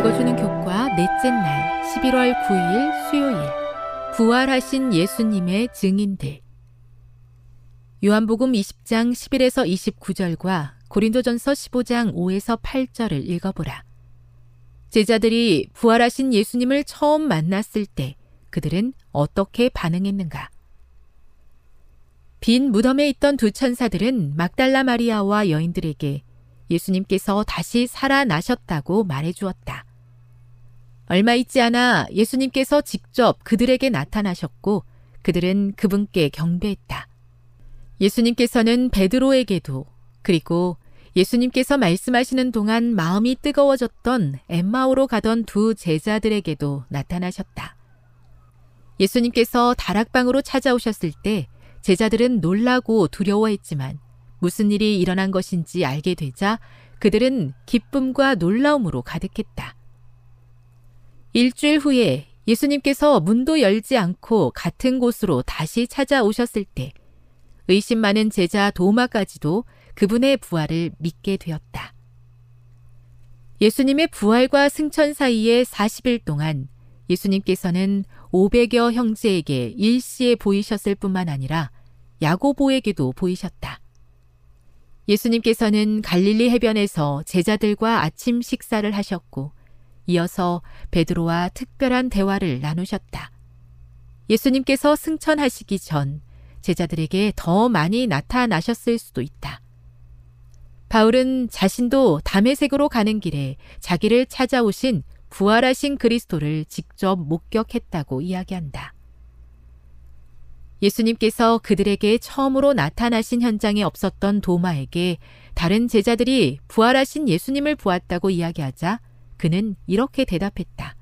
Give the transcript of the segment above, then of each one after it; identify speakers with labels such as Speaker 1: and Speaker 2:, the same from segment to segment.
Speaker 1: 읽어주는 교과 넷째 날 11월 9일 수요일 부활하신 예수님의 증인들 요한복음 20장 11에서 29절과 고린도전서 15장 5에서 8절을 읽어보라. 제자들이 부활하신 예수님을 처음 만났을 때 그들은 어떻게 반응했는가? 빈 무덤에 있던 두 천사들은 막달라 마리아와 여인들에게 예수님께서 다시 살아나셨다고 말해 주었다. 얼마 있지 않아 예수님께서 직접 그들에게 나타나셨고 그들은 그분께 경배했다. 예수님께서는 베드로에게도 그리고 예수님께서 말씀하시는 동안 마음이 뜨거워졌던 엠마오로 가던 두 제자들에게도 나타나셨다. 예수님께서 다락방으로 찾아오셨을 때 제자들은 놀라고 두려워했지만 무슨 일이 일어난 것인지 알게 되자 그들은 기쁨과 놀라움으로 가득했다. 일주일 후에 예수님께서 문도 열지 않고 같은 곳으로 다시 찾아오셨을 때 의심 많은 제자 도마까지도 그분의 부활을 믿게 되었다. 예수님의 부활과 승천 사이에 40일 동안 예수님께서는 500여 형제에게 일시에 보이셨을 뿐만 아니라 야고보에게도 보이셨다. 예수님께서는 갈릴리 해변에서 제자들과 아침 식사를 하셨고 이어서 베드로와 특별한 대화를 나누셨다. 예수님께서 승천하시기 전 제자들에게 더 많이 나타나셨을 수도 있다. 바울은 자신도 담에색으로 가는 길에 자기를 찾아오신 부활하신 그리스도를 직접 목격했다고 이야기한다. 예수님께서 그들에게 처음으로 나타나신 현장에 없었던 도마에게 다른 제자들이 부활하신 예수님을 보았다고 이야기하자 그는 이렇게 대답했다.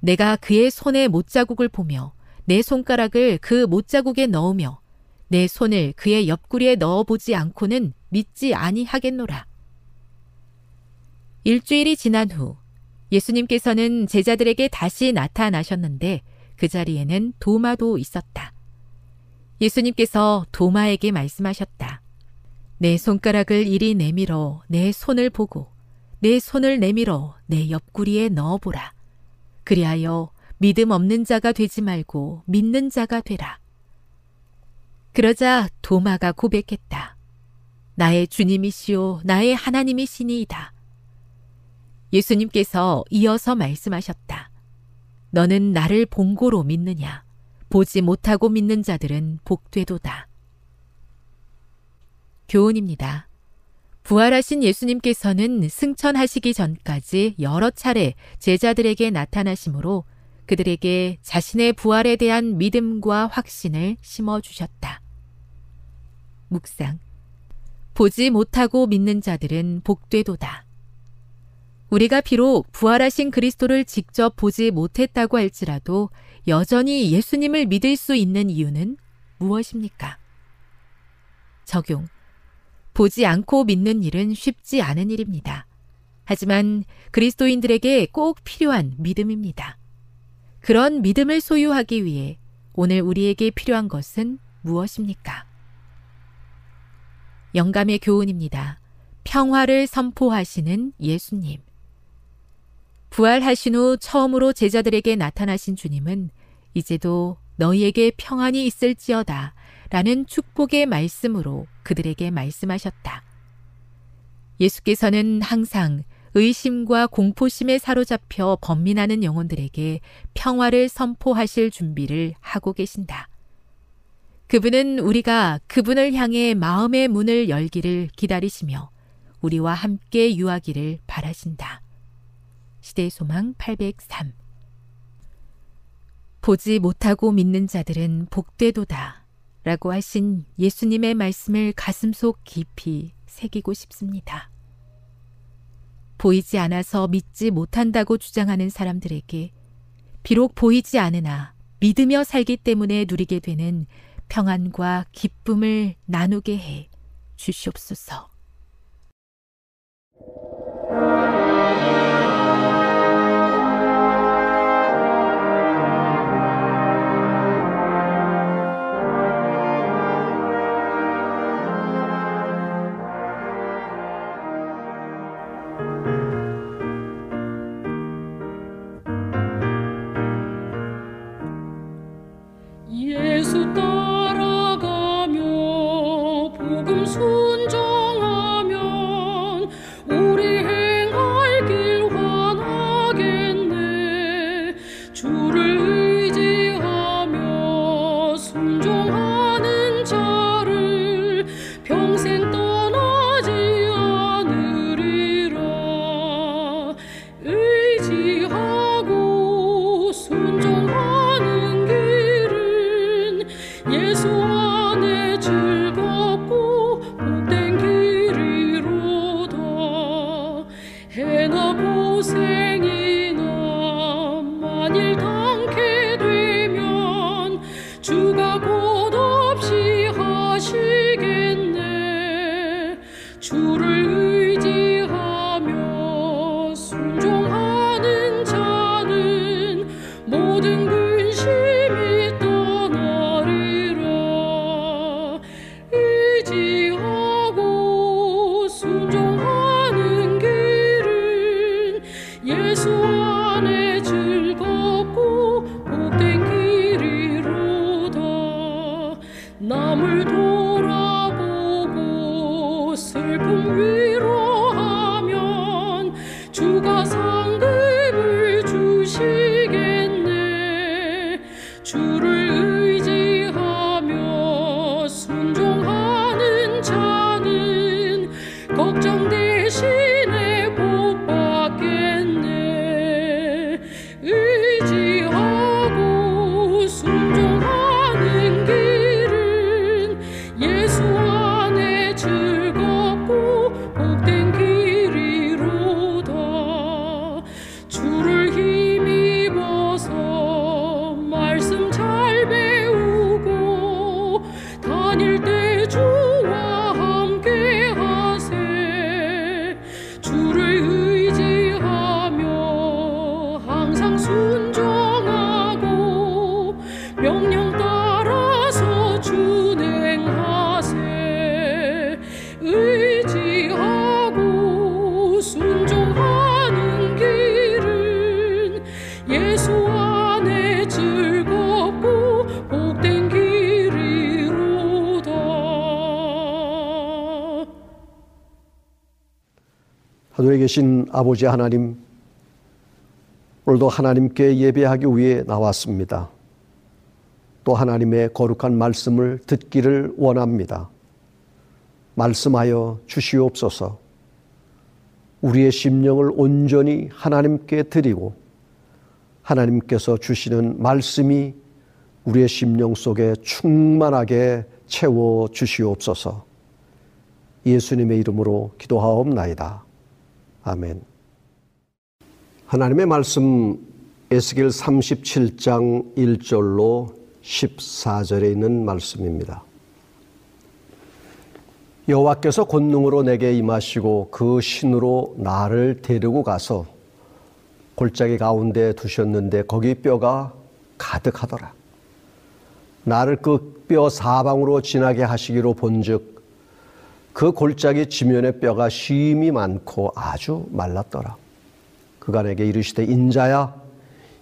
Speaker 1: 내가 그의 손에 못자국을 보며 내 손가락을 그 못자국에 넣으며 내 손을 그의 옆구리에 넣어보지 않고는 믿지 아니하겠노라. 일주일이 지난 후 예수님께서는 제자들에게 다시 나타나셨는데 그 자리에는 도마도 있었다. 예수님께서 도마에게 말씀하셨다. 내 손가락을 이리 내밀어 내 손을 보고 내 손을 내밀어 내 옆구리에 넣어보라. 그리하여 믿음 없는 자가 되지 말고 믿는 자가 되라. 그러자 도마가 고백했다. 나의 주님이시오, 나의 하나님이시니이다. 예수님께서 이어서 말씀하셨다. 너는 나를 본고로 믿느냐?
Speaker 2: 보지 못하고 믿는 자들은 복되도다. 교훈입니다. 부활하신 예수님께서는 승천하시기 전까지 여러 차례 제자들에게 나타나심으로 그들에게 자신의 부활에 대한 믿음과 확신을 심어주셨다. 묵상. 보지 못하고 믿는 자들은 복되도다. 우리가 비록 부활하신 그리스도를 직접 보지 못했다고 할지라도 여전히 예수님을 믿을 수 있는 이유는 무엇입니까? 적용. 보지 않고 믿는 일은 쉽지 않은 일입니다. 하지만 그리스도인들에게 꼭 필요한 믿음입니다. 그런 믿음을 소유하기 위해 오늘 우리에게 필요한 것은 무엇입니까? 영감의 교훈입니다. 평화를 선포하시는 예수님. 부활하신 후 처음으로 제자들에게 나타나신 주님은 이제도 너희에게 평안이 있을지어다 라는 축복의 말씀으로 그들에게 말씀하셨다. 예수께서는 항상 의심과 공포심에 사로잡혀 번민하는 영혼들에게 평화를 선포하실 준비를 하고 계신다. 그분은 우리가 그분을 향해 마음의 문을 열기를 기다리시며 우리와 함께 유하기를 바라신다. 시대 소망 803 보지 못하고 믿는 자들은 복되도다. 라고 하신 예수님의 말씀을 가슴속 깊이 새기고 싶습니다. 보이지 않아서 믿지 못한다고 주장하는 사람들에게 비록 보이지 않으나 믿으며 살기 때문에 누리게 되는 평안과 기쁨을 나누게 해 주시옵소서.
Speaker 3: 아버지 하나님, 오늘도 하나님께 예배하기 위해 나왔습니다. 또 하나님의 거룩한 말씀을 듣기를 원합니다. 말씀하여 주시옵소서. 우리의 심령을 온전히 하나님께 드리고 하나님께서 주시는 말씀이 우리의 심령 속에 충만하게 채워 주시옵소서. 예수님의 이름으로 기도하옵나이다. 아멘. 하나님의 말씀 에스겔 37장 1절로 14절에 있는 말씀입니다. 여호와께서 권능으로 내게 임하시고 그 신으로 나를 데리고 가서 골짜기 가운데 두셨는데 거기 뼈가 가득하더라. 나를 그 뼈 사방으로 지나게 하시기로 본즉 그 골짜기 지면에 뼈가 심이 많고 아주 말랐더라. 그가 내게 이르시되 인자야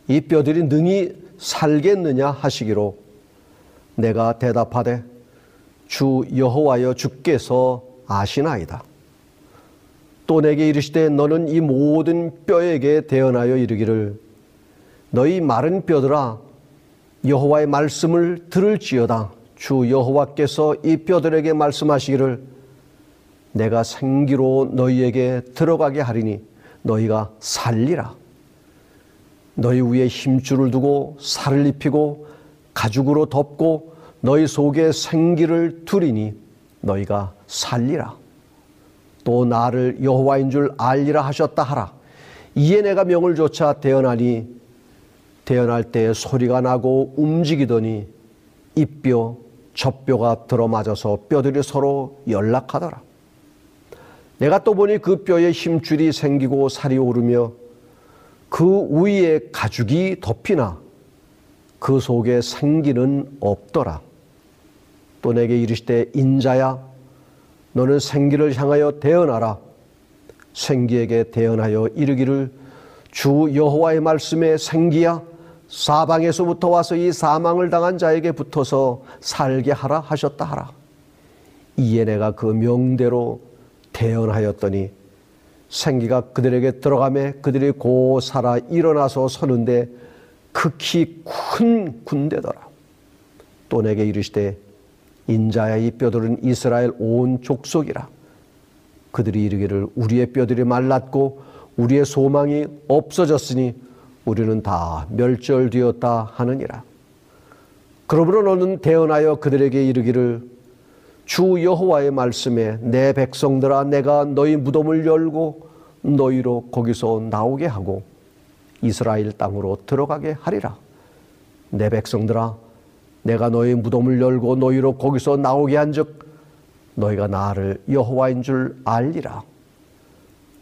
Speaker 3: 이 뼈들이 능히 살겠느냐 하시기로 내가 대답하되 주 여호와여 주께서 아시나이다. 또 내게 이르시되 너는 이 모든 뼈에게 대언하여 이르기를 너희 마른 뼈들아 여호와의 말씀을 들을지어다. 주 여호와께서 이 뼈들에게 말씀하시기를 내가 생기로 너희에게 들어가게 하리니 너희가 살리라. 너희 위에 힘줄을 두고 살을 입히고 가죽으로 덮고 너희 속에 생기를 두리니 너희가 살리라. 또 나를 여호와인 줄 알리라 하셨다 하라. 이에 내가 명을 조차 대언하니 태어날 때 소리가 나고 움직이더니 이뼈 젖뼈가 들어맞아서 뼈들이 서로 연락하더라. 내가 또 보니 그 뼈에 힘줄이 생기고 살이 오르며 그 위에 가죽이 덮이나 그 속에 생기는 없더라. 또 내게 이르시되 인자야 너는 생기를 향하여 대언하라. 생기에게 대언하여 이르기를 주 여호와의 말씀에 생기야 사방에서부터 와서 이 사망을 당한 자에게 붙어서 살게 하라 하셨다 하라. 이에 내가 그 명대로 대언하였더니 생기가 그들에게 들어가매 그들이 고 살아 일어나서 서는데 극히 큰 군대더라. 또 내게 이르시되 인자야 이 뼈들은 이스라엘 온 족속이라. 그들이 이르기를 우리의 뼈들이 말랐고 우리의 소망이 없어졌으니 우리는 다 멸절되었다 하느니라. 그러므로 너는 대언하여 그들에게 이르기를 주 여호와의 말씀에 내 백성들아 내가 너희 무덤을 열고 너희로 거기서 나오게 하고 이스라엘 땅으로 들어가게 하리라. 내 백성들아 내가 너희 무덤을 열고 너희로 거기서 나오게 한즉 너희가 나를 여호와인 줄 알리라.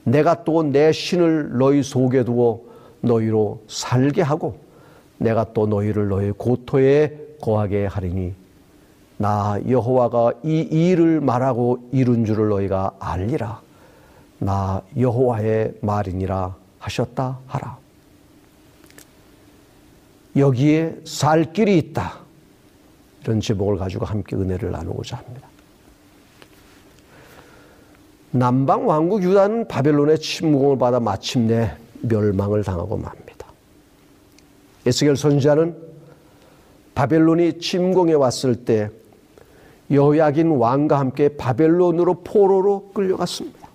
Speaker 3: 내가 또 내 신을 너희 속에 두어 너희로 살게 하고 내가 또 너희를 너희 고토에 거하게 하리니 나 여호와가 이 일을 말하고 이룬 줄을 너희가 알리라. 나 여호와의 말이니라 하셨다 하라. 여기에 살 길이 있다. 이런 제목을 가지고 함께 은혜를 나누고자 합니다. 남방 왕국 유다는 바벨론의 침공을 받아 마침내 멸망을 당하고 맙니다. 에스겔 선지자는 바벨론이 침공해 왔을 때 여호야긴 왕과 함께 바벨론으로 포로로 끌려갔습니다.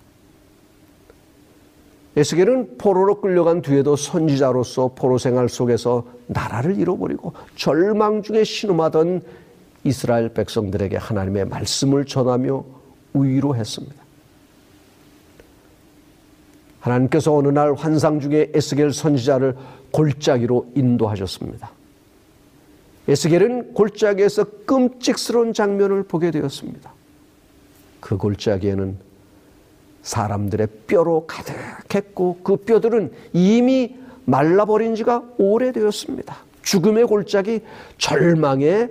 Speaker 3: 에스겔은 포로로 끌려간 뒤에도 선지자로서 포로 생활 속에서 나라를 잃어버리고 절망 중에 신음하던 이스라엘 백성들에게 하나님의 말씀을 전하며 위로했습니다. 하나님께서 어느 날 환상 중에 에스겔 선지자를 골짜기로 인도하셨습니다. 에스겔은 골짜기에서 끔찍스러운 장면을 보게 되었습니다. 그 골짜기에는 사람들의 뼈로 가득했고 그 뼈들은 이미 말라버린 지가 오래되었습니다. 죽음의 골짜기, 절망의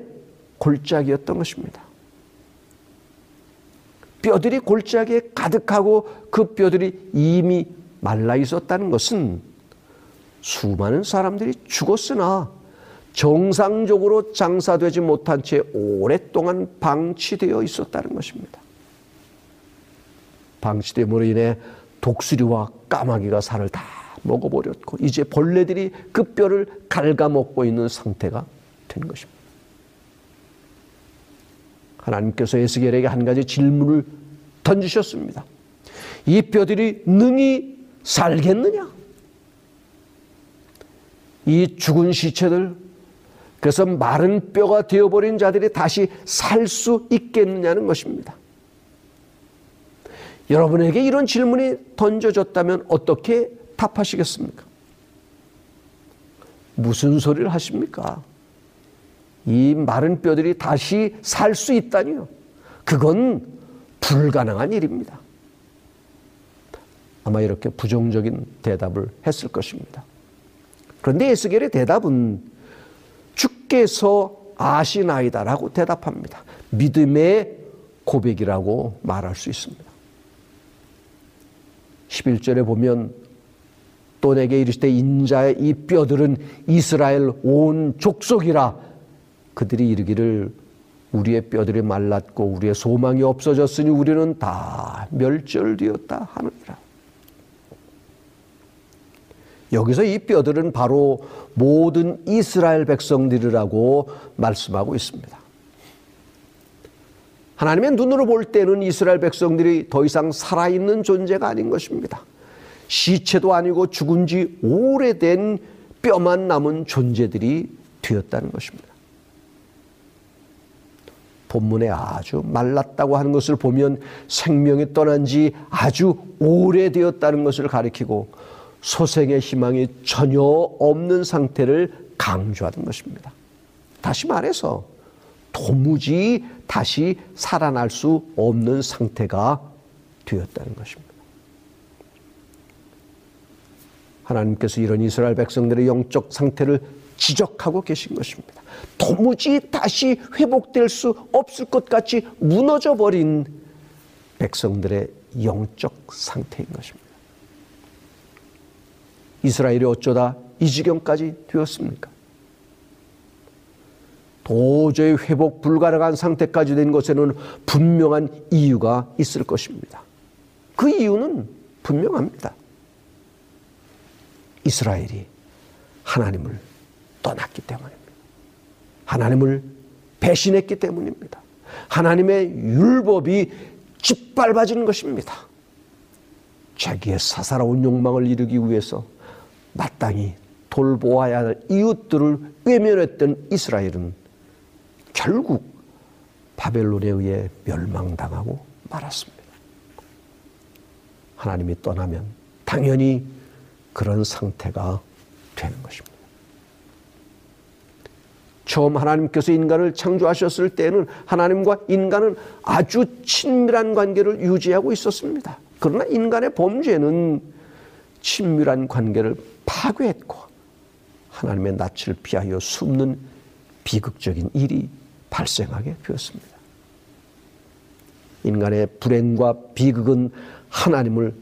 Speaker 3: 골짜기였던 것입니다. 뼈들이 골짜기에 가득하고 그 뼈들이 이미 말라 있었다는 것은 수많은 사람들이 죽었으나 정상적으로 장사되지 못한 채 오랫동안 방치되어 있었다는 것입니다. 방치됨으로 인해 독수리와 까마귀가 살을 다 먹어버렸고 이제 벌레들이 그 뼈를 갉아먹고 있는 상태가 된 것입니다. 하나님께서 에스겔에게 한 가지 질문을 던지셨습니다. 이 뼈들이 능히 살겠느냐? 이 죽은 시체들, 그래서 마른 뼈가 되어버린 자들이 다시 살 수 있겠느냐는 것입니다. 여러분에게 이런 질문이 던져졌다면 어떻게 답하시겠습니까? 무슨 소리를 하십니까? 이 마른 뼈들이 다시 살 수 있다니요. 그건 불가능한 일입니다. 아마 이렇게 부정적인 대답을 했을 것입니다. 그런데 에스겔의 대답은 주께서 아시나이다라고 대답합니다. 믿음의 고백이라고 말할 수 있습니다. 11절에 보면 또 내게 이르시되 인자의 이 뼈들은 이스라엘 온 족속이라 그들이 이르기를 우리의 뼈들이 말랐고 우리의 소망이 없어졌으니 우리는 다 멸절되었다 하느니라. 여기서 이 뼈들은 바로 모든 이스라엘 백성들이라고 말씀하고 있습니다. 하나님의 눈으로 볼 때는 이스라엘 백성들이 더 이상 살아있는 존재가 아닌 것입니다. 시체도 아니고 죽은 지 오래된 뼈만 남은 존재들이 되었다는 것입니다. 본문에 아주 말랐다고 하는 것을 보면 생명이 떠난 지 아주 오래되었다는 것을 가리키고 소생의 희망이 전혀 없는 상태를 강조하는 것입니다. 다시 말해서 도무지 다시 살아날 수 없는 상태가 되었다는 것입니다. 하나님께서 이런 이스라엘 백성들의 영적 상태를 지적하고 계신 것입니다. 도무지 다시 회복될 수 없을 것 같이 무너져 버린 백성들의 영적 상태인 것입니다. 이스라엘이 어쩌다 이 지경까지 되었습니까? 도저히 회복 불가능한 상태까지 된 것에는 분명한 이유가 있을 것입니다. 그 이유는 분명합니다. 이스라엘이 하나님을 떠났기 때문입니다. 하나님을 배신했기 때문입니다. 하나님의 율법이 짓밟아지는 것입니다. 자기의 사사로운 욕망을 이루기 위해서 마땅히 돌보아야 할 이웃들을 외면했던 이스라엘은 결국 바벨론에 의해 멸망당하고 말았습니다. 하나님이 떠나면 당연히 그런 상태가 되는 것입니다. 처음 하나님께서 인간을 창조하셨을 때는 하나님과 인간은 아주 친밀한 관계를 유지하고 있었습니다. 그러나 인간의 범죄는 친밀한 관계를 파괴했고 하나님의 낯을 피하여 숨는 비극적인 일이 발생하게 되었습니다. 인간의 불행과 비극은 하나님을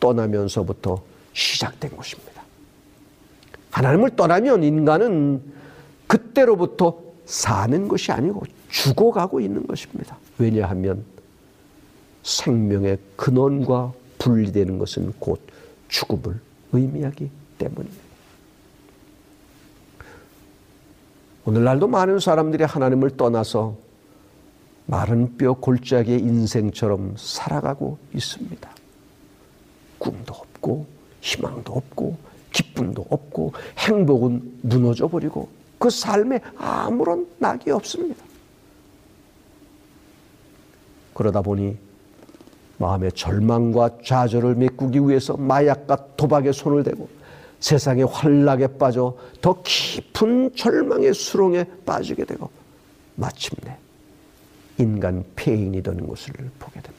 Speaker 3: 떠나면서부터 시작된 것입니다. 하나님을 떠나면 인간은 그때로부터 사는 것이 아니고 죽어가고 있는 것입니다. 왜냐하면 생명의 근원과 분리되는 것은 곧 죽음을 의미하기 때문입니다. 오늘날도 많은 사람들이 하나님을 떠나서 마른 뼈 골짜기의 인생처럼 살아가고 있습니다. 꿈도 없고 희망도 없고 기쁨도 없고 행복은 무너져 버리고 그 삶에 아무런 낙이 없습니다. 그러다 보니 마음의 절망과 좌절을 메꾸기 위해서 마약과 도박에 손을 대고 세상의 환락에 빠져 더 깊은 절망의 수렁에 빠지게 되고 마침내 인간 폐인이 되는 것을 보게 됩니다.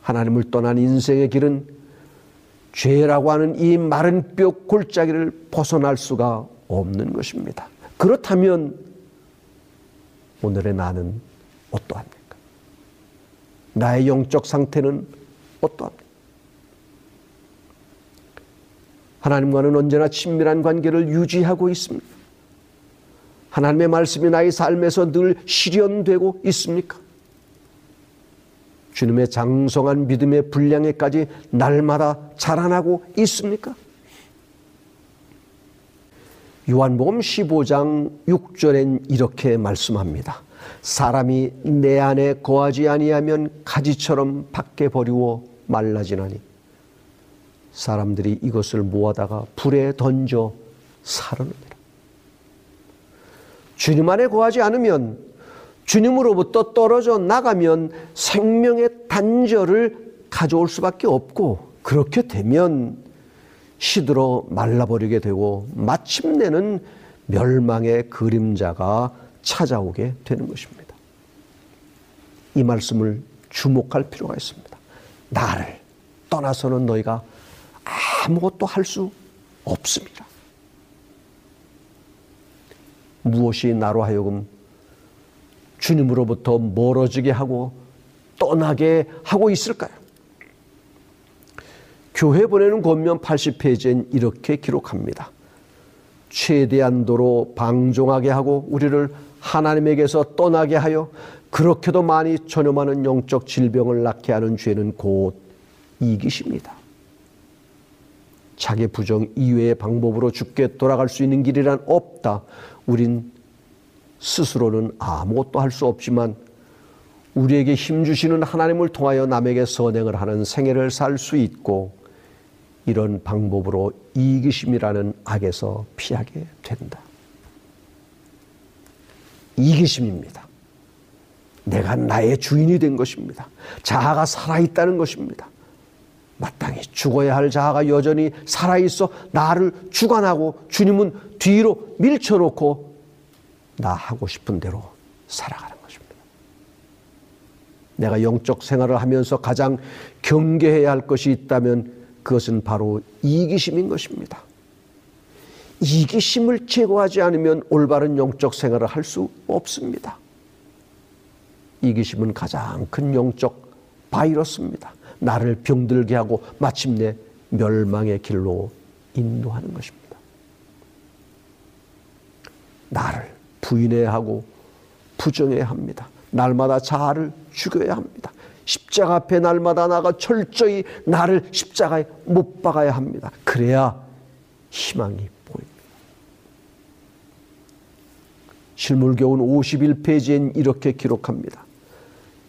Speaker 3: 하나님을 떠난 인생의 길은 죄라고 하는 이 마른 뼈 골짜기를 벗어날 수가 없는 것입니다. 그렇다면 오늘의 나는 어떠합니까? 나의 영적 상태는 어떠합니까? 하나님과는 언제나 친밀한 관계를 유지하고 있습니다. 하나님의 말씀이 나의 삶에서 늘 실현되고 있습니까? 주님의 장성한 믿음의 분량에까지 날마다 자라나고 있습니까? 요한복음 15장 6절엔 이렇게 말씀합니다. 사람이 내 안에 거하지 아니하면 가지처럼 밖에 버리고 말라지나니 사람들이 이것을 모아다가 불에 던져 사르느니라. 주님 안에 거하지 않으면 주님으로부터 떨어져 나가면 생명의 단절을 가져올 수밖에 없고 그렇게 되면 시들어 말라버리게 되고 마침내는 멸망의 그림자가 찾아오게 되는 것입니다. 이 말씀을 주목할 필요가 있습니다. 나를 떠나서는 너희가 아무것도 할 수 없습니다. 무엇이 나로 하여금 주님으로부터 멀어지게 하고 떠나게 하고 있을까요? 교회 보내는 권면 80페이지엔 이렇게 기록합니다. 최대한도로 방종하게 하고 우리를 하나님에게서 떠나게 하여 그렇게도 많이 전염하는 영적 질병을 낳게 하는 죄는 곧 이기십니다. 자기 부정 이외의 방법으로 죽게 돌아갈 수 있는 길이란 없다. 우린 스스로는 아무것도 할 수 없지만 우리에게 힘 주시는 하나님을 통하여 남에게 선행을 하는 생애를 살 수 있고 이런 방법으로 이기심이라는 악에서 피하게 된다. 이기심입니다. 내가 나의 주인이 된 것입니다. 자아가 살아있다는 것입니다. 마땅히 죽어야 할 자아가 여전히 살아있어 나를 주관하고 주님은 뒤로 밀쳐놓고 나 하고 싶은 대로 살아가는 것입니다. 내가 영적 생활을 하면서 가장 경계해야 할 것이 있다면 그것은 바로 이기심인 것입니다. 이기심을 제거하지 않으면 올바른 영적 생활을 할 수 없습니다. 이기심은 가장 큰 영적 바이러스입니다. 나를 병들게 하고 마침내 멸망의 길로 인도하는 것입니다. 나를 부인해야 하고 부정해야 합니다. 날마다 자아를 죽여야 합니다. 십자가 앞에 날마다 나가 철저히 나를 십자가에 못 박아야 합니다. 그래야 희망이 보입니다. 실물교훈 51페이지엔 이렇게 기록합니다.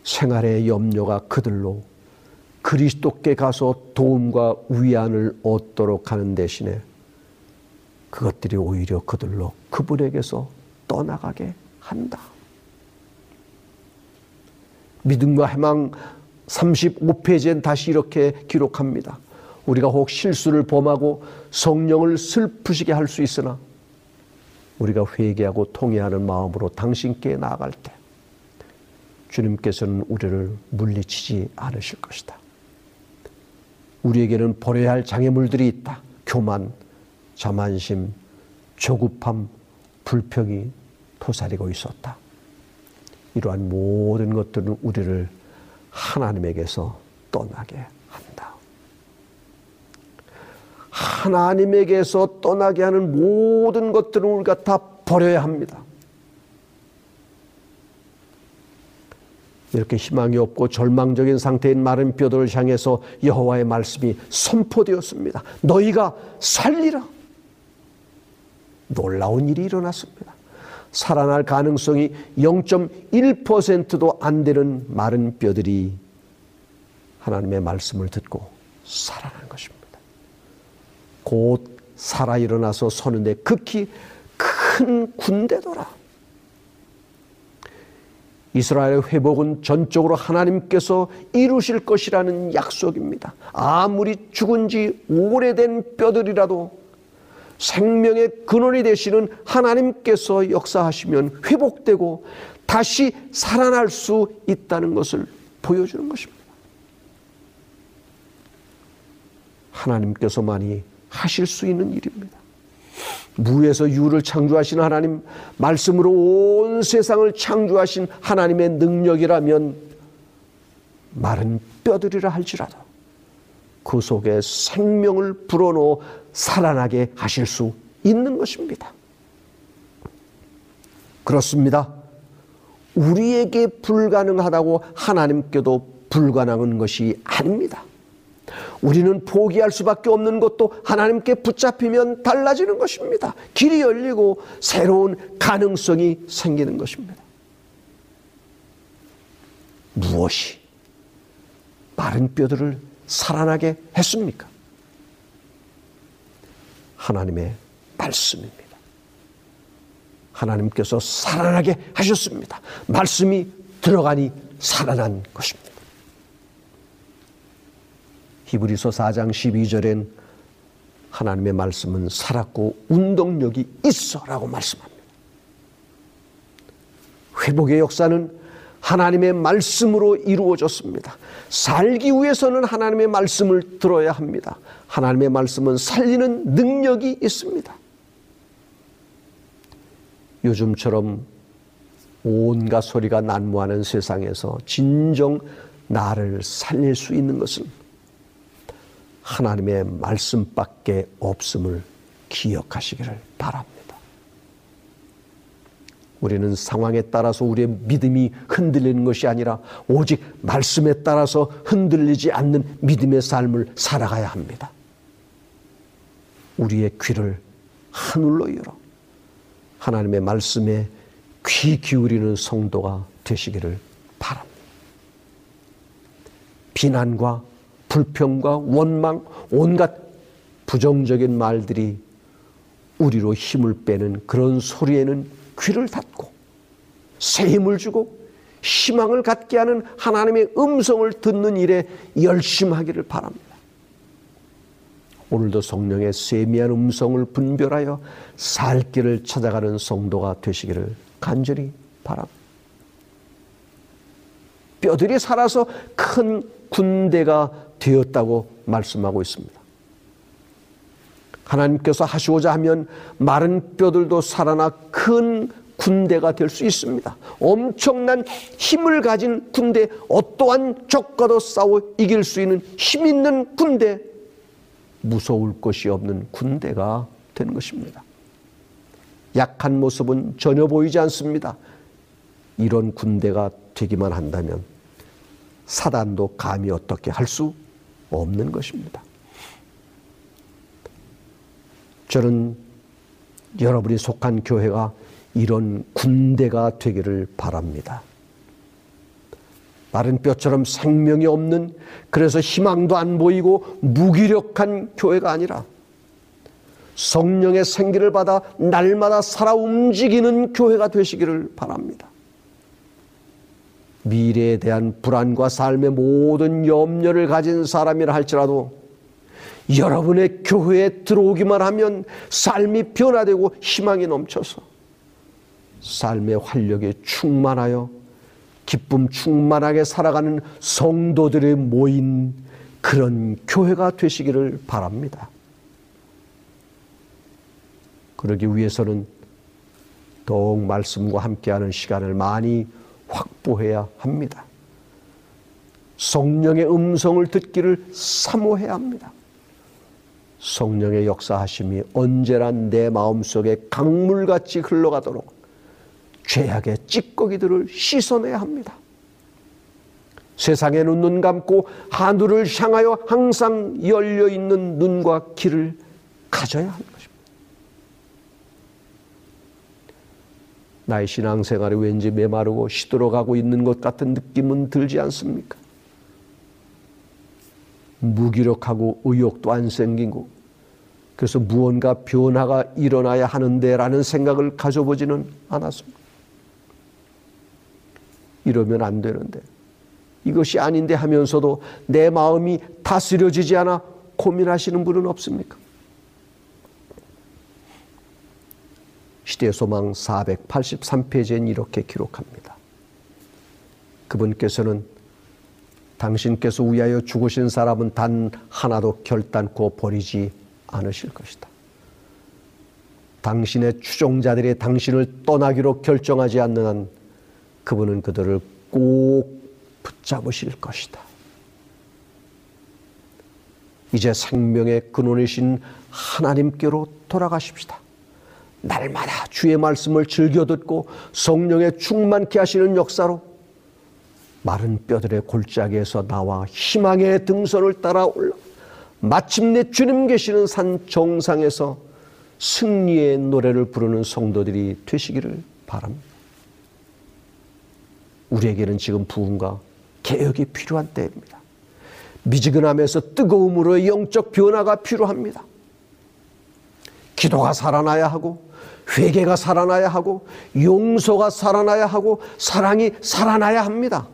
Speaker 3: 생활의 염려가 그들로 그리스도께 가서 도움과 위안을 얻도록 하는 대신에 그것들이 오히려 그들로 그분에게서 떠나가게 한다. 믿음과 해망 35페이지엔 다시 이렇게 기록합니다. 우리가 혹 실수를 범하고 성령을 슬프시게 할 수 있으나 우리가 회개하고 통회하는 마음으로 당신께 나아갈 때 주님께서는 우리를 물리치지 않으실 것이다. 우리에게는 버려야 할 장애물들이 있다. 교만, 자만심, 조급함, 불평이 토사리고 있었다. 이러한 모든 것들은 우리를 하나님에게서 떠나게 한다. 하나님에게서 떠나게 하는 모든 것들은 우리가 다 버려야 합니다. 이렇게 희망이 없고 절망적인 상태인 마른 뼈들을 향해서 여호와의 말씀이 선포되었습니다. 너희가 살리라. 놀라운 일이 일어났습니다. 살아날 가능성이 0.1%도 안 되는 마른 뼈들이 하나님의 말씀을 듣고 살아난 것입니다. 곧 살아 일어나서 서는데 극히 큰 군대더라. 이스라엘의 회복은 전적으로 하나님께서 이루실 것이라는 약속입니다. 아무리 죽은 지 오래된 뼈들이라도 생명의 근원이 되시는 하나님께서 역사하시면 회복되고 다시 살아날 수 있다는 것을 보여주는 것입니다. 하나님께서만이 하실 수 있는 일입니다. 무에서 유를 창조하신 하나님, 말씀으로 온 세상을 창조하신 하나님의 능력이라면 마른 뼈들이라 할지라도 그 속에 생명을 불어넣어 살아나게 하실 수 있는 것입니다. 그렇습니다. 우리에게 불가능하다고 하나님께도 불가능한 것이 아닙니다. 우리는 포기할 수밖에 없는 것도 하나님께 붙잡히면 달라지는 것입니다. 길이 열리고 새로운 가능성이 생기는 것입니다. 무엇이 마른 뼈들을 살아나게 했습니까? 하나님의 말씀입니다. 하나님께서 살아나게 하셨습니다. 말씀이 들어가니 살아난 것입니다. 히브리서 4장 12절엔 하나님의 말씀은 살았고 운동력이 있어라고 말씀합니다. 회복의 역사는 하나님의 말씀으로 이루어졌습니다. 살기 위해서는 하나님의 말씀을 들어야 합니다. 하나님의 말씀은 살리는 능력이 있습니다. 요즘처럼 온갖 소리가 난무하는 세상에서 진정 나를 살릴 수 있는 것은 하나님의 말씀밖에 없음을 기억하시기를 바랍니다. 우리는 상황에 따라서 우리의 믿음이 흔들리는 것이 아니라 오직 말씀에 따라서 흔들리지 않는 믿음의 삶을 살아가야 합니다. 우리의 귀를 하늘로 열어 하나님의 말씀에 귀 기울이는 성도가 되시기를 바랍니다. 비난과 불평과 원망, 온갖 부정적인 말들이 우리로 힘을 빼는 그런 소리에는 귀를 닫고 새 힘을 주고 희망을 갖게 하는 하나님의 음성을 듣는 일에 열심하기를 바랍니다. 오늘도 성령의 세미한 음성을 분별하여 살 길을 찾아가는 성도가 되시기를 간절히 바랍니다. 뼈들이 살아서 큰 군대가 되었다고 말씀하고 있습니다. 하나님께서 하시고자 하면 마른 뼈들도 살아나 큰 군대가 될 수 있습니다. 엄청난 힘을 가진 군대, 어떠한 적과도 싸워 이길 수 있는 힘 있는 군대, 무서울 것이 없는 군대가 되는 것입니다. 약한 모습은 전혀 보이지 않습니다. 이런 군대가 되기만 한다면 사단도 감히 어떻게 할 수 없는 것입니다. 저는 여러분이 속한 교회가 이런 군대가 되기를 바랍니다. 마른 뼈처럼 생명이 없는 그래서 희망도 안 보이고 무기력한 교회가 아니라 성령의 생기를 받아 날마다 살아 움직이는 교회가 되시기를 바랍니다. 미래에 대한 불안과 삶의 모든 염려를 가진 사람이라 할지라도 여러분의 교회에 들어오기만 하면 삶이 변화되고 희망이 넘쳐서 삶의 활력에 충만하여 기쁨 충만하게 살아가는 성도들의 모인 그런 교회가 되시기를 바랍니다. 그러기 위해서는 더욱 말씀과 함께하는 시간을 많이 확보해야 합니다. 성령의 음성을 듣기를 사모해야 합니다. 성령의 역사하심이 언제나 내 마음속에 강물같이 흘러가도록 죄악의 찌꺼기들을 씻어내야 합니다. 세상에는 눈 감고 하늘을 향하여 항상 열려 있는 눈과 귀를 가져야 것입니다. 나의 신앙생활이 왠지 메마르고 시들어가고 있는 것 같은 느낌은 들지 않습니까? 무기력하고 의욕도 안 생기고 그래서 무언가 변화가 일어나야 하는데라는 생각을 가져보지는 않았습니다. 이러면 안 되는데 이것이 아닌데 하면서도 내 마음이 다스려지지 않아 고민하시는 분은 없습니까? 시대 소망 483페이지엔 이렇게 기록합니다. 그분께서는 당신께서 위하여 죽으신 사람은 단 하나도 결단코 버리지 않으실 것이다. 당신의 추종자들이 당신을 떠나기로 결정하지 않는 한 그분은 그들을 꼭 붙잡으실 것이다. 이제 생명의 근원이신 하나님께로 돌아가십시다. 날마다 주의 말씀을 즐겨 듣고 성령에 충만케 하시는 역사로 마른 뼈들의 골짜기에서 나와 희망의 등선을 따라 올라 마침내 주님 계시는 산 정상에서 승리의 노래를 부르는 성도들이 되시기를 바랍니다. 우리에게는 지금 부흥과 개혁이 필요한 때입니다. 미지근함에서 뜨거움으로 영적 변화가 필요합니다. 기도가 살아나야 하고 회개가 살아나야 하고 용서가 살아나야 하고 사랑이 살아나야 합니다.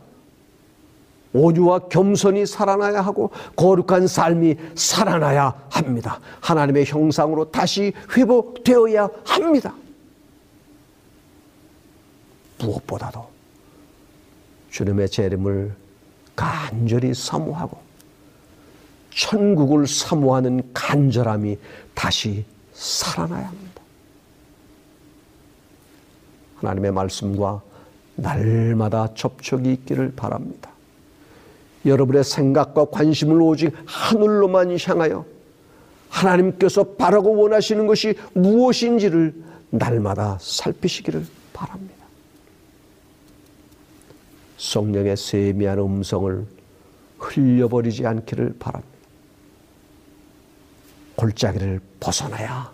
Speaker 3: 온유와 겸손이 살아나야 하고 거룩한 삶이 살아나야 합니다. 하나님의 형상으로 다시 회복되어야 합니다. 무엇보다도 주님의 재림을 간절히 사모하고 천국을 사모하는 간절함이 다시 살아나야 합니다. 하나님의 말씀과 날마다 접촉이 있기를 바랍니다. 여러분의 생각과 관심을 오직 하늘로만 향하여 하나님께서 바라고 원하시는 것이 무엇인지를 날마다 살피시기를 바랍니다. 성령의 세미한 음성을 흘려버리지 않기를 바랍니다. 골짜기를 벗어나야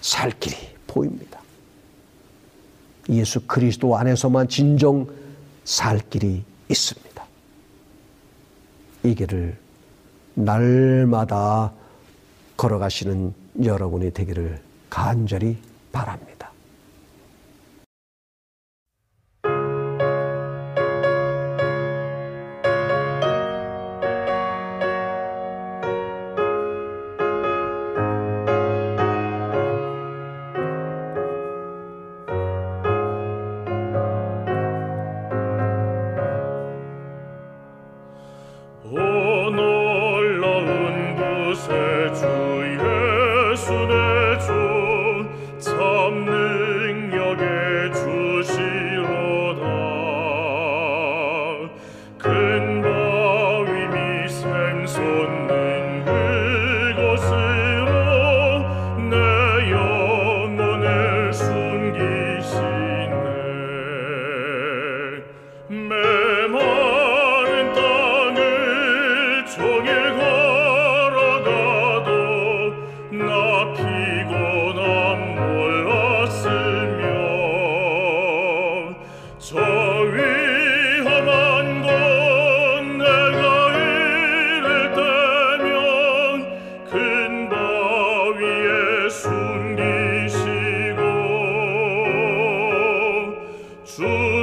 Speaker 3: 살 길이 보입니다. 예수 그리스도 안에서만 진정 살 길이 있습니다. 이 길을 날마다 걸어가시는 여러분이 되기를 간절히 바랍니다.
Speaker 4: 예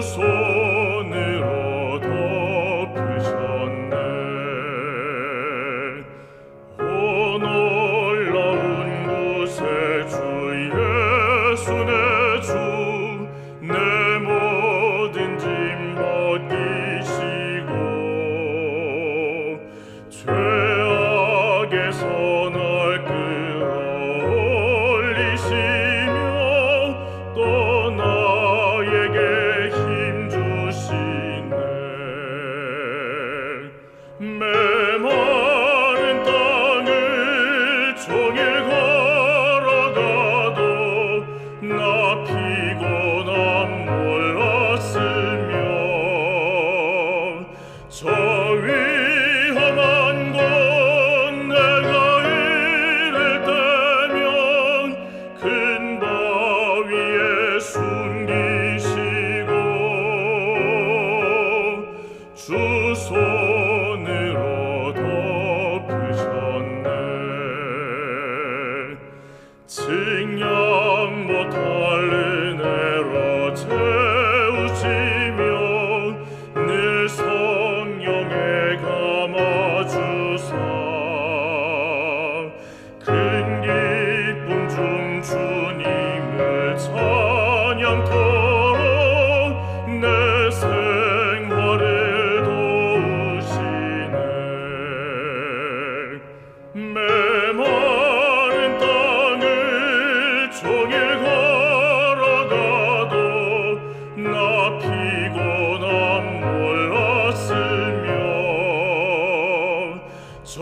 Speaker 4: 수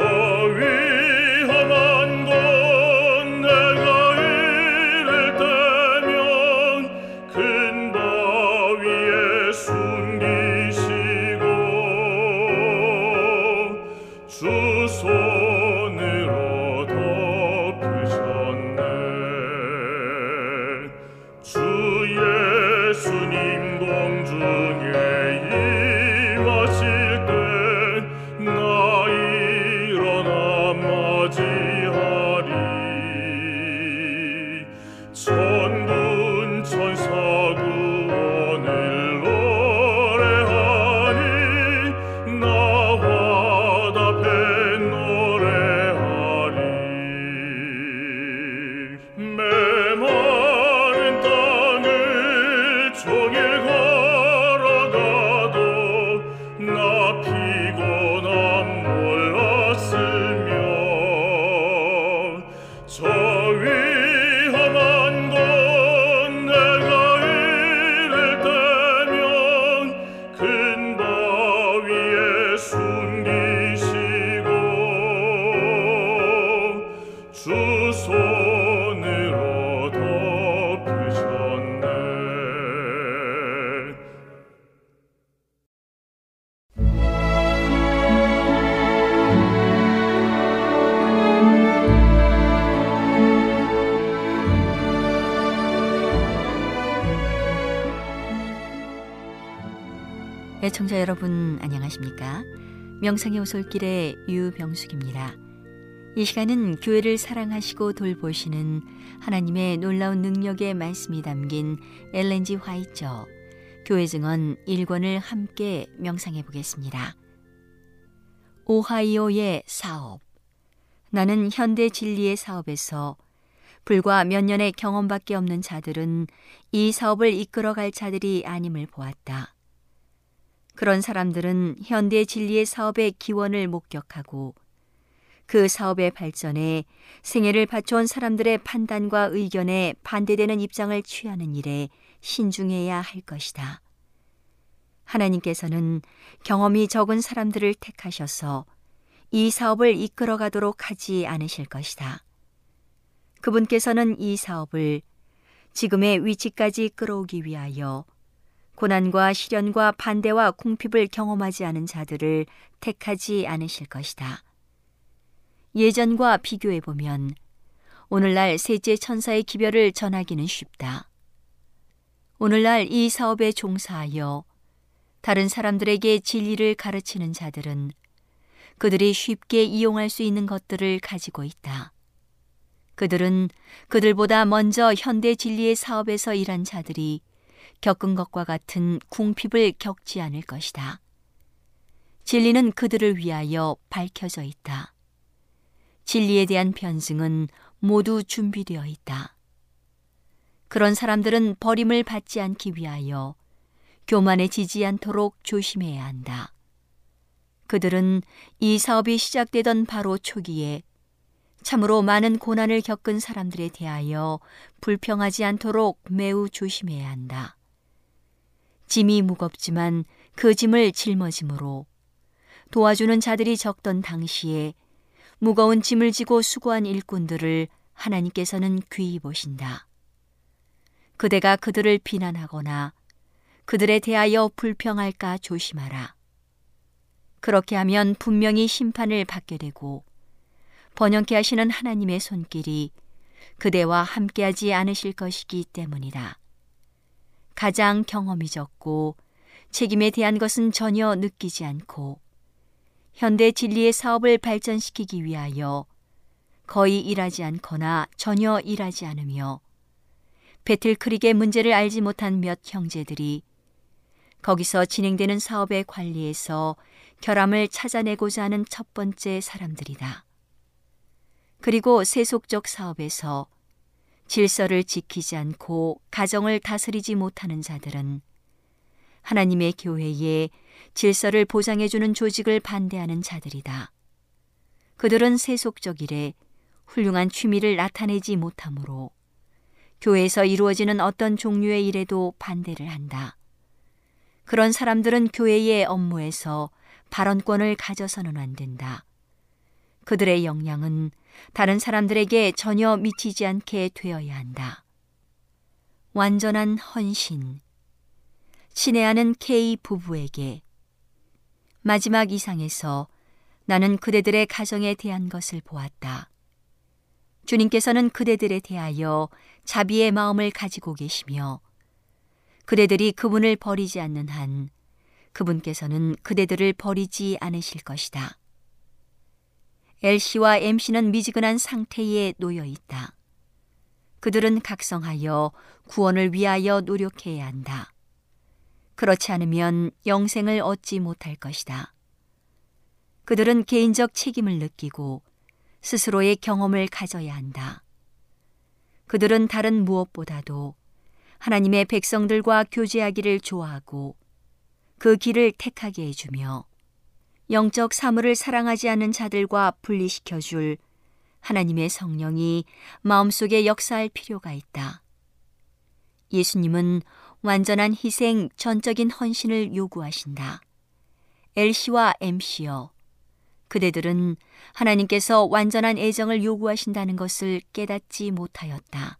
Speaker 5: 애청자 여러분 안녕하십니까? 명상의 오솔길의 유병숙입니다. 이 시간은 교회를 사랑하시고 돌보시는 하나님의 놀라운 능력의 말씀이 담긴 엘렌지 화이처 교회 증언 1권을 함께 명상해 보겠습니다. 오하이오의 사업 나는 현대 진리의 사업에서 불과 몇 년의 경험밖에 없는 자들은 이 사업을 이끌어갈 자들이 아님을 보았다. 그런 사람들은 현대 진리의 사업의 기원을 목격하고 그 사업의 발전에 생애를 바쳐온 사람들의 판단과 의견에 반대되는 입장을 취하는 일에 신중해야 할 것이다. 하나님께서는 경험이 적은 사람들을 택하셔서 이 사업을 이끌어 가도록 하지 않으실 것이다. 그분께서는 이 사업을 지금의 위치까지 끌어오기 위하여 고난과 시련과 반대와 궁핍을 경험하지 않은 자들을 택하지 않으실 것이다. 예전과 비교해 보면 오늘날 셋째 천사의 기별을 전하기는 쉽다. 오늘날 이 사업에 종사하여 다른 사람들에게 진리를 가르치는 자들은 그들이 쉽게 이용할 수 있는 것들을 가지고 있다. 그들은 그들보다 먼저 현대 진리의 사업에서 일한 자들이 겪은 것과 같은 궁핍을 겪지 않을 것이다. 진리는 그들을 위하여 밝혀져 있다. 진리에 대한 변증은 모두 준비되어 있다. 그런 사람들은 버림을 받지 않기 위하여 교만해지지 않도록 조심해야 한다. 그들은 이 사업이 시작되던 바로 초기에 참으로 많은 고난을 겪은 사람들에 대하여 불평하지 않도록 매우 조심해야 한다. 짐이 무겁지만 그 짐을 짊어짐으로 도와주는 자들이 적던 당시에 무거운 짐을 지고 수고한 일꾼들을 하나님께서는 귀히 보신다. 그대가 그들을 비난하거나 그들에 대하여 불평할까 조심하라. 그렇게 하면 분명히 심판을 받게 되고 번영케 하시는 하나님의 손길이 그대와 함께하지 않으실 것이기 때문이다. 가장 경험이 적고 책임에 대한 것은 전혀 느끼지 않고 현대 진리의 사업을 발전시키기 위하여 거의 일하지 않거나 전혀 일하지 않으며 배틀크릭의 문제를 알지 못한 몇 형제들이 거기서 진행되는 사업의 관리에서 결함을 찾아내고자 하는 첫 번째 사람들이다. 그리고 세속적 사업에서 질서를 지키지 않고 가정을 다스리지 못하는 자들은 하나님의 교회에 질서를 보장해주는 조직을 반대하는 자들이다. 그들은 세속적 일에 훌륭한 취미를 나타내지 못하므로 교회에서 이루어지는 어떤 종류의 일에도 반대를 한다. 그런 사람들은 교회의 업무에서 발언권을 가져서는 안 된다. 그들의 역량은 다른 사람들에게 전혀 미치지 않게 되어야 한다. 완전한 헌신. 친애하는 K 부부에게 마지막 이상에서 나는 그대들의 가정에 대한 것을 보았다. 주님께서는 그대들에 대하여 자비의 마음을 가지고 계시며 그대들이 그분을 버리지 않는 한 그분께서는 그대들을 버리지 않으실 것이다. 엘씨와 MC는 미지근한 상태에 놓여 있다. 그들은 각성하여 구원을 위하여 노력해야 한다. 그렇지 않으면 영생을 얻지 못할 것이다. 그들은 개인적 책임을 느끼고 스스로의 경험을 가져야 한다. 그들은 다른 무엇보다도 하나님의 백성들과 교제하기를 좋아하고 그 길을 택하게 해주며 영적 사물을 사랑하지 않는 자들과 분리시켜 줄 하나님의 성령이 마음속에 역사할 필요가 있다. 예수님은 완전한 희생, 전적인 헌신을 요구하신다. 엘씨와 MC여, 그대들은 하나님께서 완전한 애정을 요구하신다는 것을 깨닫지 못하였다.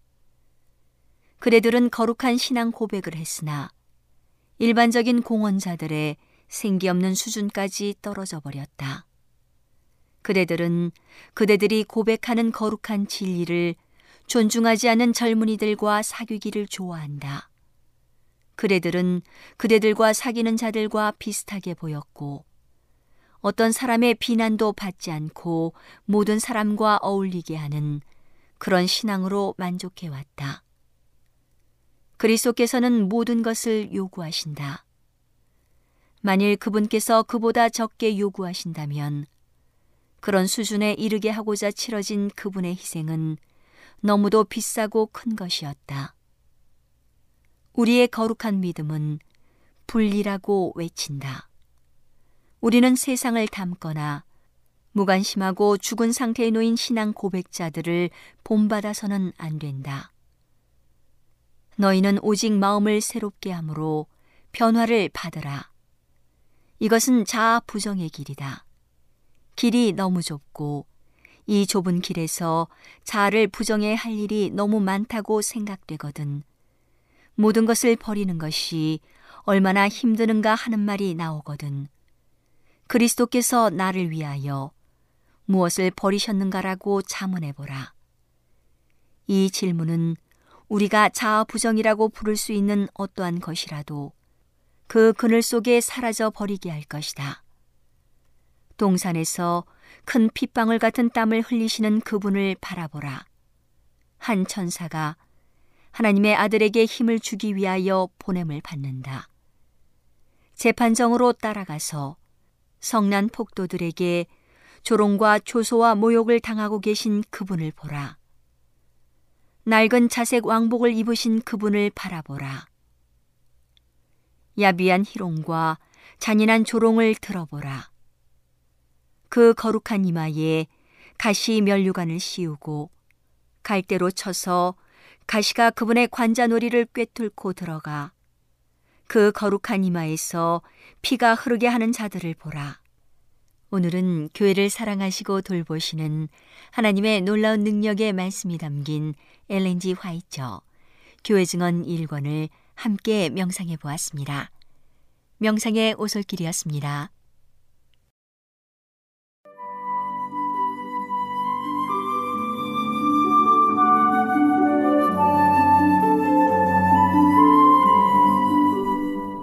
Speaker 5: 그대들은 거룩한 신앙 고백을 했으나 일반적인 공헌자들의 생기 없는 수준까지 떨어져 버렸다. 그대들은 그대들이 고백하는 거룩한 진리를 존중하지 않은 젊은이들과 사귀기를 좋아한다. 그대들은 그대들과 사귀는 자들과 비슷하게 보였고, 어떤 사람의 비난도 받지 않고 모든 사람과 어울리게 하는 그런 신앙으로 만족해왔다. 그리스도께서는 모든 것을 요구하신다. 만일 그분께서 그보다 적게 요구하신다면 그런 수준에 이르게 하고자 치러진 그분의 희생은 너무도 비싸고 큰 것이었다. 우리의 거룩한 믿음은 분리라고 외친다. 우리는 세상을 담거나 무관심하고 죽은 상태에 놓인 신앙 고백자들을 본받아서는 안 된다. 너희는 오직 마음을 새롭게 함으로 변화를 받으라. 이것은 자아 부정의 길이다. 길이 너무 좁고 이 좁은 길에서 자아를 부정해 할 일이 너무 많다고 생각되거든. 모든 것을 버리는 것이 얼마나 힘드는가 하는 말이 나오거든. 그리스도께서 나를 위하여 무엇을 버리셨는가라고 자문해 보라. 이 질문은 우리가 자아 부정이라고 부를 수 있는 어떠한 것이라도 그 그늘 속에 사라져 버리게 할 것이다. 동산에서 큰 핏방울 같은 땀을 흘리시는 그분을 바라보라. 한 천사가 하나님의 아들에게 힘을 주기 위하여 보냄을 받는다. 재판정으로 따라가서 성난 폭도들에게 조롱과 조소와 모욕을 당하고 계신 그분을 보라. 낡은 자색 왕복을 입으신 그분을 바라보라. 야비한 희롱과 잔인한 조롱을 들어보라. 그 거룩한 이마에 가시 면류관을 씌우고 갈대로 쳐서 가시가 그분의 관자놀이를 꿰뚫고 들어가 그 거룩한 이마에서 피가 흐르게 하는 자들을 보라. 오늘은 교회를 사랑하시고 돌보시는 하나님의 놀라운 능력의 말씀이 담긴 엘렌지 화이처 교회 증언 1권을 함께 명상해 보았습니다. 명상의 오솔길이었습니다.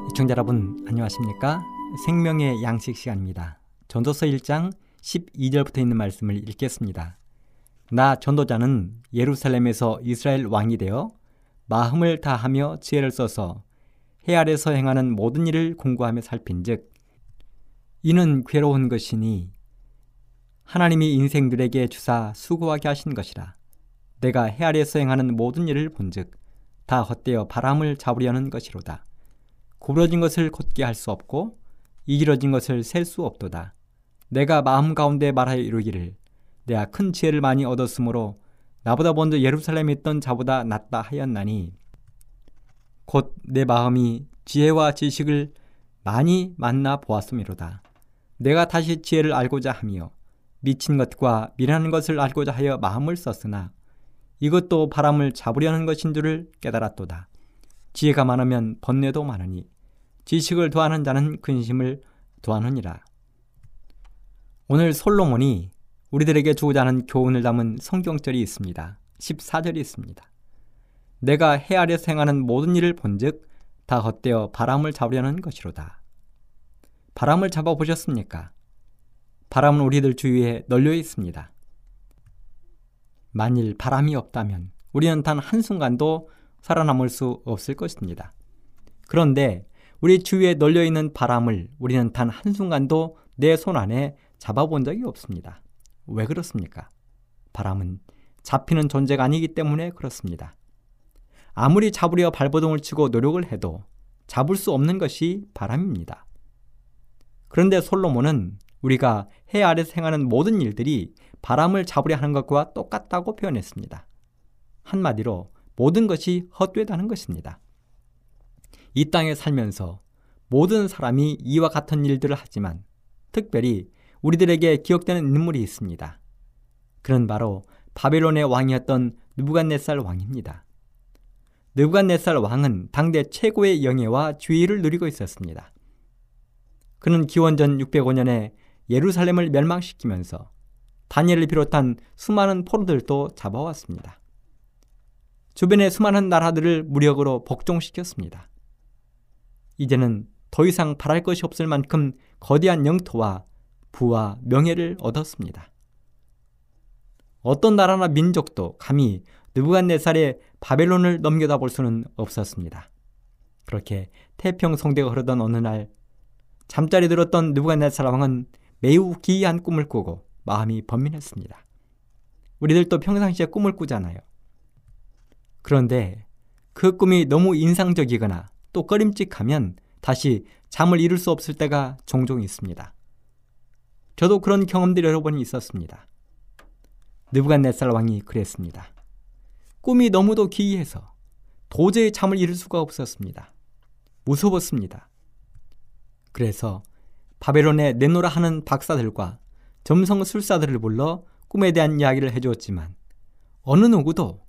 Speaker 6: 시청자 여러분 안녕하십니까? 생명의 양식 시간입니다. 전도서 1장 12절부터 있는 말씀을 읽겠습니다. 나 전도자는 예루살렘에서 이스라엘 왕이 되어 마음을 다하며 지혜를 써서 해 아래서 행하는 모든 일을 공부하며 살핀즉 이는 괴로운 것이니 하나님이 인생들에게 주사 수고하게 하신 것이라. 내가 해 아래서 행하는 모든 일을 본즉 다 헛되어 바람을 잡으려는 것이로다. 구부러진 것을 곧게 할 수 없고 이기러진 것을 셀 수 없도다. 내가 마음 가운데 말하여 이루기를 내가 큰 지혜를 많이 얻었으므로 나보다 먼저 예루살렘에 있던 자보다 낫다 하였나니 곧 내 마음이 지혜와 지식을 많이 만나 보았음이로다. 내가 다시 지혜를 알고자 하며 미친 것과 미련한 것을 알고자 하여 마음을 썼으나 이것도 바람을 잡으려는 것인 줄을 깨달았도다. 지혜가 많으면 번뇌도 많으니 지식을 도하는 자는 근심을 도하느니라. 오늘 솔로몬이 우리들에게 주고자 하는 교훈을 담은 성경절이 있습니다. 14절이 있습니다. 내가 해 아래서 행하는 모든 일을 본즉 다 헛되어 바람을 잡으려는 것이로다. 바람을 잡아 보셨습니까? 바람은 우리들 주위에 널려 있습니다. 만일 바람이 없다면 우리는 단 한순간도 살아남을 수 없을 것입니다. 그런데 우리 주위에 널려 있는 바람을 우리는 단 한순간도 내 손 안에 잡아본 적이 없습니다. 왜 그렇습니까? 바람은 잡히는 존재가 아니기 때문에 그렇습니다. 아무리 잡으려 발버둥을 치고 노력을 해도 잡을 수 없는 것이 바람입니다. 그런데 솔로몬은 우리가 해 아래서 행하는 모든 일들이 바람을 잡으려 하는 것과 똑같다고 표현했습니다. 한마디로 모든 것이 헛되다는 것입니다. 이 땅에 살면서 모든 사람이 이와 같은 일들을 하지만 특별히 우리들에게 기억되는 인물이 있습니다. 그는 바로 바벨론의 왕이었던 느부갓네살 왕입니다. 느부갓네살 왕은 당대 최고의 영예와 주의를 누리고 있었습니다. 그는 기원전 605년에 예루살렘을 멸망시키면서 다니엘을 비롯한 수많은 포로들도 잡아왔습니다. 주변의 수많은 나라들을 무력으로 복종시켰습니다. 이제는 더 이상 바랄 것이 없을 만큼 거대한 영토와 부와 명예를 얻었습니다. 어떤 나라나 민족도 감히 느부갓네살의 바벨론을 넘겨다 볼 수는 없었습니다. 그렇게 태평 성대가 흐르던 어느 날 잠자리 들었던 느부갓네살 왕은 매우 기이한 꿈을 꾸고 마음이 번민했습니다. 우리들도 평상시에 꿈을 꾸잖아요. 그런데 그 꿈이 너무 인상적이거나 또 꺼림칙하면 다시 잠을 이룰 수 없을 때가 종종 있습니다. 저도 그런 경험들이 여러 번 있었습니다. 느부갓네살 왕이 그랬습니다. 꿈이 너무도 기이해서 도저히 잠을 이룰 수가 없었습니다. 무서웠습니다. 그래서 바벨론에 내노라 하는 박사들과 점성 술사들을 불러 꿈에 대한 이야기를 해주었지만 어느 누구도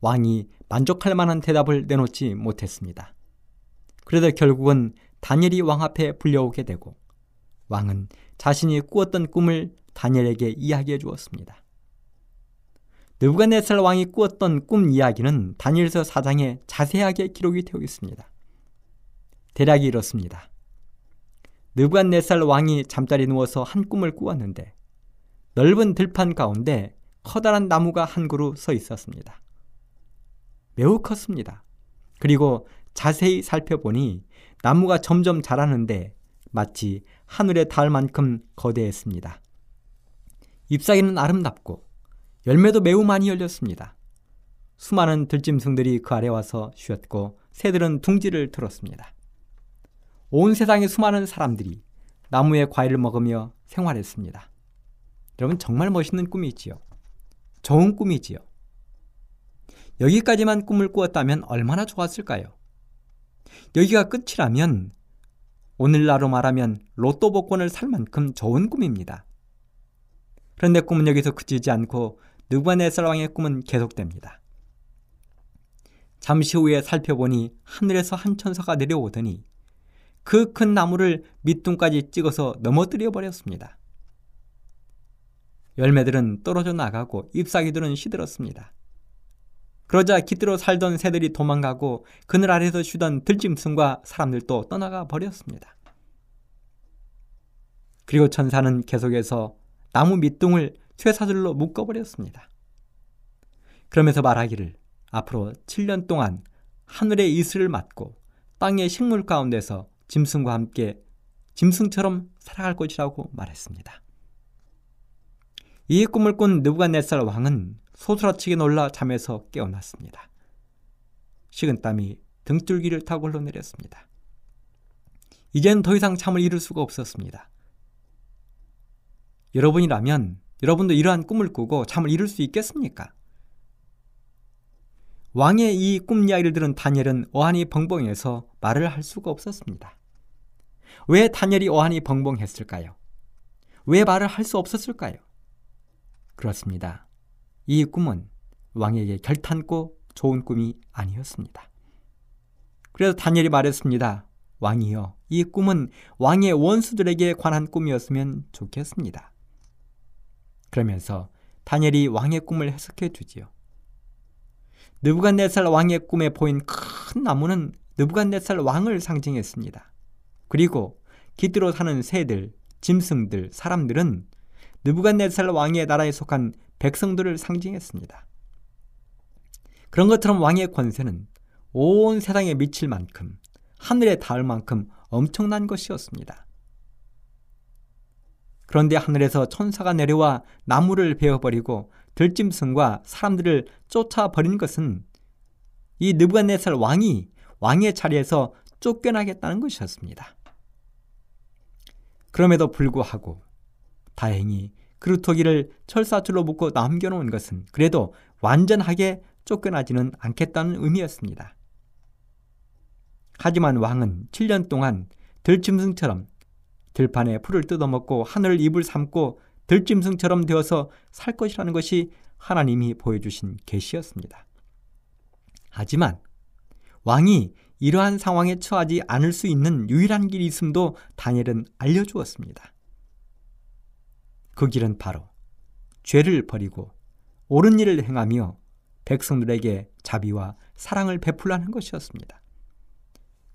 Speaker 6: 왕이 만족할 만한 대답을 내놓지 못했습니다. 그래도 결국은 다니엘이 왕 앞에 불려오게 되고 왕은 자신이 꾸었던 꿈을 다니엘에게 이야기해 주었습니다. 느부갓네살 왕이 꾸었던 꿈 이야기는 다니엘서 4장에 자세하게 기록이 되어 있습니다. 대략이 이렇습니다. 느부갓네살 왕이 잠자리 누워서 한 꿈을 꾸었는데 넓은 들판 가운데 커다란 나무가 한 그루 서 있었습니다. 매우 컸습니다. 그리고 자세히 살펴보니 나무가 점점 자라는데 마치 하늘에 닿을 만큼 거대했습니다. 잎사귀는 아름답고 열매도 매우 많이 열렸습니다. 수많은 들짐승들이 그 아래 와서 쉬었고 새들은 둥지를 틀었습니다. 온 세상의 수많은 사람들이 나무의 과일을 먹으며 생활했습니다. 여러분 정말 멋있는 꿈이지요. 좋은 꿈이지요. 여기까지만 꿈을 꾸었다면 얼마나 좋았을까요? 여기가 끝이라면 오늘날로 말하면 로또 복권을 살 만큼 좋은 꿈입니다. 그런데 꿈은 여기서 그치지 않고 느부갓네살 왕의 꿈은 계속됩니다. 잠시 후에 살펴보니 하늘에서 한 천사가 내려오더니 그 큰 나무를 밑둥까지 찍어서 넘어뜨려 버렸습니다. 열매들은 떨어져 나가고 잎사귀들은 시들었습니다. 그러자 깃들어 살던 새들이 도망가고 그늘 아래서 쉬던 들짐승과 사람들도 떠나가 버렸습니다. 그리고 천사는 계속해서 나무 밑둥을 쇠사슬로 묶어버렸습니다. 그러면서 말하기를 앞으로 7년 동안 하늘의 이슬을 맞고 땅의 식물 가운데서 짐승과 함께 짐승처럼 살아갈 것이라고 말했습니다. 이 꿈을 꾼 느부갓네살 왕은 소스라치게 놀라 잠에서 깨어났습니다. 식은 땀이 등줄기를 타고 흘러내렸습니다. 이젠 더 이상 잠을 이룰 수가 없었습니다. 여러분이라면 여러분도 이러한 꿈을 꾸고 잠을 이룰 수 있겠습니까? 왕의 이 꿈 이야기를 들은 다니엘은 어안이 벙벙해서 말을 할 수가 없었습니다. 왜 다니엘이 어안이 벙벙했을까요? 왜 말을 할 수 없었을까요? 그렇습니다. 이 꿈은 왕에게 결탄코 좋은 꿈이 아니었습니다. 그래서 다니엘이 말했습니다. 왕이여, 이 꿈은 왕의 원수들에게 관한 꿈이었으면 좋겠습니다. 그러면서 다니엘이 왕의 꿈을 해석해 주지요. 느부갓네살 왕의 꿈에 보인 큰 나무는 느부갓네살 왕을 상징했습니다. 그리고 깃들어 사는 새들, 짐승들, 사람들은 느부갓네살 왕의 나라에 속한 백성들을 상징했습니다. 그런 것처럼 왕의 권세는 온 세상에 미칠 만큼 하늘에 닿을 만큼 엄청난 것이었습니다. 그런데 하늘에서 천사가 내려와 나무를 베어버리고 들짐승과 사람들을 쫓아버린 것은 이 느부갓네살 왕이 왕의 자리에서 쫓겨나겠다는 것이었습니다. 그럼에도 불구하고 다행히 그루터기를 철사줄로 묶고 남겨놓은 것은 그래도 완전하게 쫓겨나지는 않겠다는 의미였습니다. 하지만 왕은 7년 동안 들짐승처럼 들판에 풀을 뜯어먹고 하늘 입을 삼고 들짐승처럼 되어서 살 것이라는 것이 하나님이 보여주신 계시였습니다. 하지만 왕이 이러한 상황에 처하지 않을 수 있는 유일한 길이 있음도 다니엘은 알려주었습니다. 그 길은 바로 죄를 버리고 옳은 일을 행하며 백성들에게 자비와 사랑을 베풀라는 것이었습니다.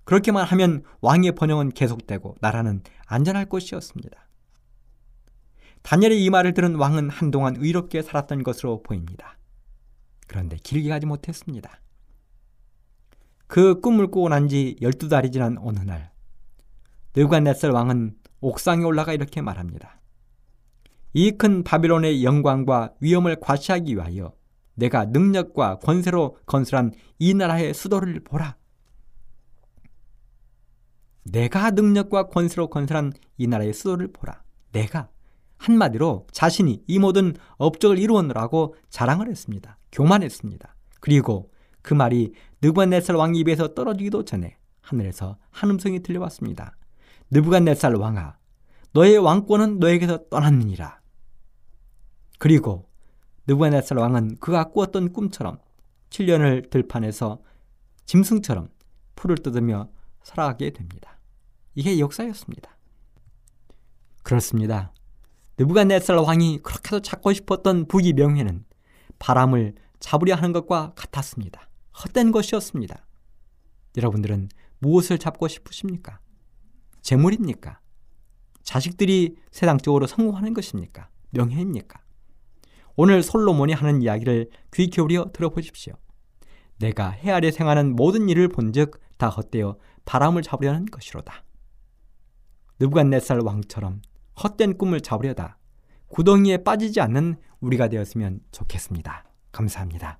Speaker 6: 그렇게만 하면 왕의 번영은 계속되고 나라는 안전할 것이었습니다. 다니엘의 이 말을 들은 왕은 한동안 의롭게 살았던 것으로 보입니다. 그런데 길게 가지 못했습니다. 그 꿈을 꾸고 난 지 12달이 지난 어느 날 느부갓네살 왕은 옥상에 올라가 이렇게 말합니다. 이 큰 바빌론의 영광과 위엄을 과시하기 위하여 내가 능력과 권세로 건설한 이 나라의 수도를 보라. 내가 능력과 권세로 건설한 이 나라의 수도를 보라. 내가 한마디로 자신이 이 모든 업적을 이루었노라고 자랑을 했습니다. 교만했습니다. 그리고 그 말이 느부갓네살 왕 입에서 떨어지기도 전에 하늘에서 한 음성이 들려왔습니다. 느부갓네살 왕아, 너의 왕권은 너에게서 떠났느니라. 그리고 느부갓네살 왕은 그가 꾸었던 꿈처럼 7년을 들판에서 짐승처럼 풀을 뜯으며 살아가게 됩니다. 이게 역사였습니다. 그렇습니다. 느부갓네살 왕이 그렇게도 찾고 싶었던 부귀 명예는 바람을 잡으려 하는 것과 같았습니다. 헛된 것이었습니다. 여러분들은 무엇을 잡고 싶으십니까? 재물입니까? 자식들이 세상적으로 성공하는 것입니까? 명예입니까? 오늘 솔로몬이 하는 이야기를 귀 기울여 들어보십시오. 내가 해 아래 생하는 모든 일을 본즉 다 헛되어 바람을 잡으려는 것이로다. 느부갓네살 왕처럼 헛된 꿈을 잡으려다 구덩이에 빠지지 않는 우리가 되었으면 좋겠습니다. 감사합니다.